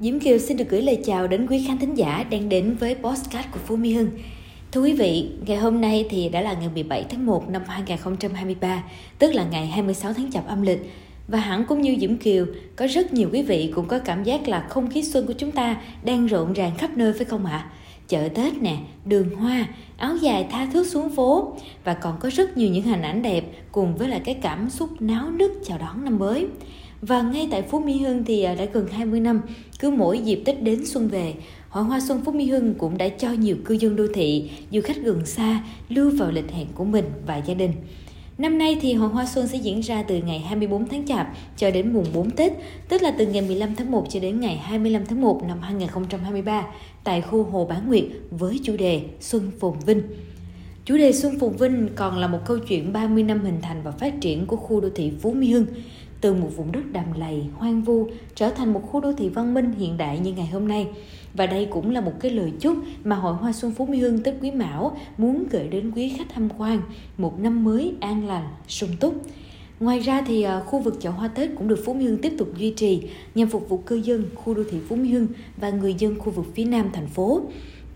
Diễm Kiều xin được gửi lời chào đến quý khán thính giả đang đến với postcard của Phú Mỹ Hưng. Thưa quý vị, ngày hôm nay thì đã là ngày 17 tháng 1 năm 2023, tức là ngày 26 tháng chạp âm lịch. Và hẳn cũng như Diễm Kiều, có rất nhiều quý vị cũng có cảm giác là không khí xuân của chúng ta đang rộn ràng khắp nơi phải không ạ? À? Chợ Tết nè, đường hoa, áo dài tha thước xuống phố và còn có rất nhiều những hình ảnh đẹp cùng với lại cái cảm xúc náo nức chào đón năm mới. Và ngay tại Phú Mỹ Hưng thì à, đã gần 20 năm, cứ mỗi dịp Tết đến xuân về, Hội Hoa Xuân Phú Mỹ Hưng cũng đã cho nhiều cư dân đô thị, du khách gần xa lưu vào lịch hẹn của mình và gia đình. Năm nay thì Hội Hoa Xuân sẽ diễn ra từ ngày 24 tháng Chạp cho đến mùng 4 Tết, tức là từ ngày 15 tháng 1 cho đến ngày 25 tháng 1 năm 2023 tại khu Hồ Bán Nguyệt với chủ đề Xuân Phồn Vinh. Chủ đề Xuân Phồn Vinh còn là một câu chuyện 30 năm hình thành và phát triển của khu đô thị Phú Mỹ Hưng từ một vùng đất đầm lầy, hoang vu trở thành một khu đô thị văn minh hiện đại như ngày hôm nay. Và đây cũng là một cái lời chúc mà Hội Hoa Xuân Phú Mỹ Hưng Tết Quý Mão muốn gửi đến quý khách tham quan một năm mới an lành, sung túc. Ngoài ra thì à, khu vực chợ hoa Tết cũng được Phú Mỹ Hưng tiếp tục duy trì nhằm phục vụ cư dân khu đô thị Phú Mỹ Hưng và người dân khu vực phía nam thành phố.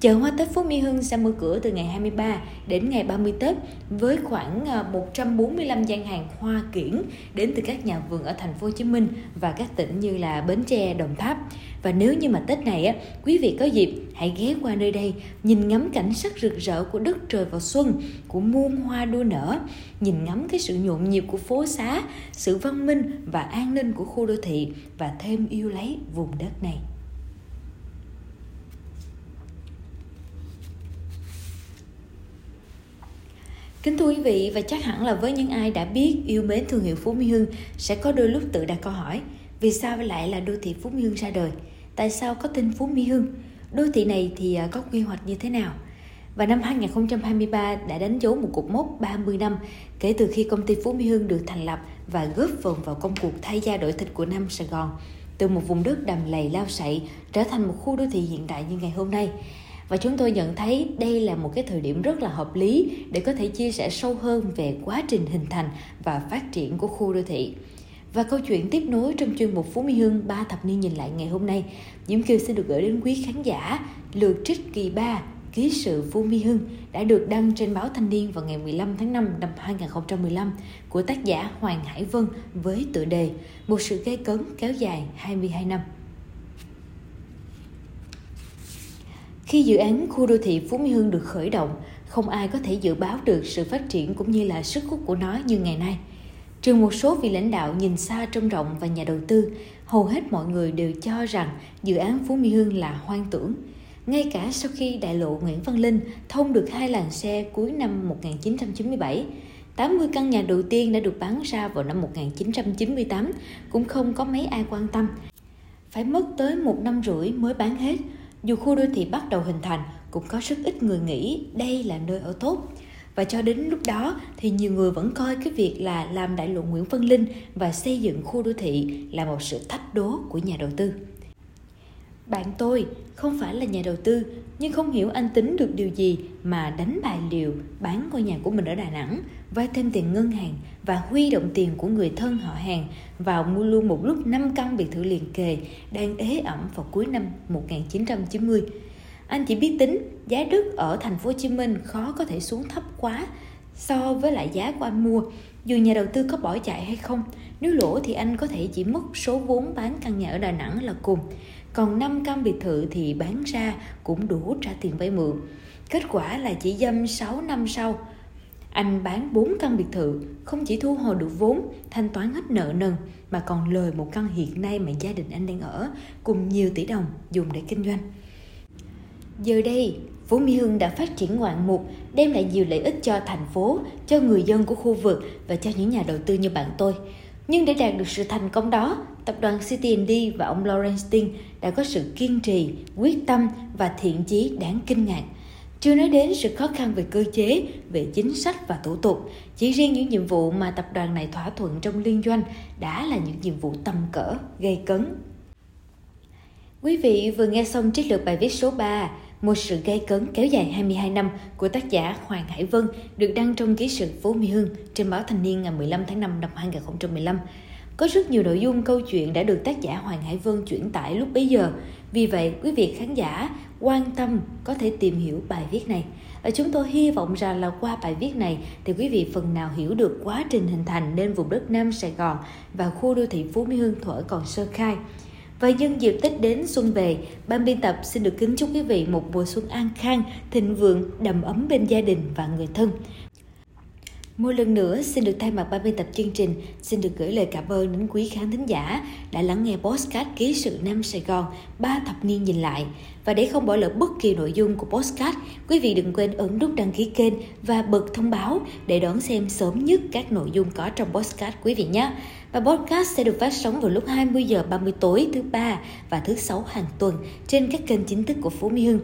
Chợ hoa Tết Phú Mỹ Hưng sẽ mở cửa từ ngày 23 đến ngày 30 Tết với khoảng à, 145 gian hàng hoa kiển đến từ các nhà vườn ở thành phố Hồ Chí Minh và các tỉnh như là Bến Tre, Đồng Tháp. Và nếu như mà Tết này á, quý vị có dịp hãy ghé qua nơi đây, nhìn ngắm cảnh sắc rực rỡ của đất trời vào xuân, của muôn hoa đua nở, nhìn ngắm cái sự nhộn nhịp của phố xá, sự văn minh và an ninh của khu đô thị và thêm yêu lấy vùng đất này. Kính thưa quý vị, và chắc hẳn là với những ai đã biết yêu mến thương hiệu Phú Mỹ Hưng sẽ có đôi lúc tự đặt câu hỏi, vì sao lại là đô thị Phú Mỹ Hưng ra đời? Tại sao có tên Phú Mỹ Hưng? Đô thị này thì à, có quy hoạch như thế nào? Và năm 2023 đã đánh dấu một cột mốc 30 năm kể từ khi công ty Phú Mỹ Hưng được thành lập và góp phần vào công cuộc thay da đổi thịt của Nam Sài Gòn từ một vùng đất đầm lầy lao sậy trở thành một khu đô thị hiện đại như ngày hôm nay và chúng tôi nhận thấy đây là một cái thời điểm rất là hợp lý để có thể chia sẻ sâu hơn về quá trình hình thành và phát triển của khu đô thị. Và câu chuyện tiếp nối trong chuyên mục Phú Mỹ Hưng 3 thập niên nhìn lại ngày hôm nay, Diễm Kiều xin được gửi đến quý khán giả lượt trích kỳ 3 Ký sự Phú Mỹ Hưng đã được đăng trên báo Thanh niên vào ngày 15 tháng 5 năm 2015 của tác giả Hoàng Hải Vân với tựa đề Một sự gây cấn kéo dài 22 năm. Khi dự án khu đô thị Phú Mỹ Hưng được khởi động, không ai có thể dự báo được sự phát triển cũng như là sức hút của nó như ngày nay. Trừ một số vị lãnh đạo nhìn xa trông rộng và nhà đầu tư, hầu hết mọi người đều cho rằng dự án Phú Mỹ Hưng là hoang tưởng. Ngay cả sau khi đại lộ Nguyễn Văn Linh thông được hai làn xe cuối năm 1997, 80 căn nhà đầu tiên đã được bán ra vào năm 1998 cũng không có mấy ai quan tâm. Phải mất tới một năm rưỡi mới bán hết, dù khu đô thị bắt đầu hình thành, cũng có rất ít người nghĩ đây là nơi ở tốt. Và cho đến lúc đó thì nhiều người vẫn coi cái việc là làm đại lộ Nguyễn Văn Linh và xây dựng khu đô thị là một sự thách đố của nhà đầu tư. Bạn tôi không phải là nhà đầu tư nhưng không hiểu anh tính được điều gì mà đánh bài liều bán ngôi nhà của mình ở Đà Nẵng, vay thêm tiền ngân hàng và huy động tiền của người thân họ hàng vào mua luôn một lúc 5 căn biệt thự liền kề đang ế ẩm vào cuối năm 1990. Anh chỉ biết tính giá đất ở thành phố Hồ Chí Minh khó có thể xuống thấp quá so với lại giá của anh mua. Dù nhà đầu tư có bỏ chạy hay không, nếu lỗ thì anh có thể chỉ mất số vốn bán căn nhà ở Đà Nẵng là cùng còn 5 căn biệt thự thì bán ra cũng đủ trả tiền vay mượn. Kết quả là chỉ dâm 6 năm sau, anh bán 4 căn biệt thự, không chỉ thu hồi được vốn, thanh toán hết nợ nần, mà còn lời một căn hiện nay mà gia đình anh đang ở, cùng nhiều tỷ đồng dùng để kinh doanh. Giờ đây, Phú Mỹ Hưng đã phát triển ngoạn mục, đem lại nhiều lợi ích cho thành phố, cho người dân của khu vực và cho những nhà đầu tư như bạn tôi. Nhưng để đạt được sự thành công đó, tập đoàn CTND và ông Lawrence Ting đã có sự kiên trì, quyết tâm và thiện chí đáng kinh ngạc. Chưa nói đến sự khó khăn về cơ chế, về chính sách và thủ tục, chỉ riêng những nhiệm vụ mà tập đoàn này thỏa thuận trong liên doanh đã là những nhiệm vụ tầm cỡ, gây cấn. Quý vị vừa nghe xong trích lược bài viết số 3 một sự gây cấn kéo dài 22 năm của tác giả Hoàng Hải Vân được đăng trong ký sự Phố Mỹ Hưng trên báo Thanh niên ngày 15 tháng 5 năm 2015. Có rất nhiều nội dung câu chuyện đã được tác giả Hoàng Hải Vân chuyển tải lúc bấy giờ. Vì vậy, quý vị khán giả quan tâm có thể tìm hiểu bài viết này. Và chúng tôi hy vọng rằng là qua bài viết này thì quý vị phần nào hiểu được quá trình hình thành nên vùng đất Nam Sài Gòn và khu đô thị Phú Mỹ Hưng thuở còn sơ khai. Và nhân dịp Tết đến xuân về, ban biên tập xin được kính chúc quý vị một mùa xuân an khang, thịnh vượng, đầm ấm bên gia đình và người thân. Một lần nữa xin được thay mặt ban biên tập chương trình, xin được gửi lời cảm ơn đến quý khán thính giả đã lắng nghe postcard ký sự Nam Sài Gòn ba thập niên nhìn lại. Và để không bỏ lỡ bất kỳ nội dung của postcard, quý vị đừng quên ấn nút đăng ký kênh và bật thông báo để đón xem sớm nhất các nội dung có trong postcard quý vị nhé. Và podcast sẽ được phát sóng vào lúc 20 giờ 30 tối thứ ba và thứ sáu hàng tuần trên các kênh chính thức của Phú Mỹ Hưng.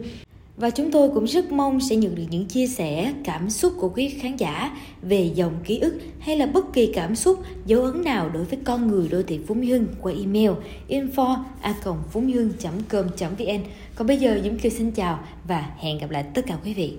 Và chúng tôi cũng rất mong sẽ nhận được những chia sẻ, cảm xúc của quý khán giả về dòng ký ức hay là bất kỳ cảm xúc, dấu ấn nào đối với con người đô thị Phú Mỹ Hưng qua email info a phú mỹ hưng com vn Còn bây giờ Dũng Kiều xin chào và hẹn gặp lại tất cả quý vị.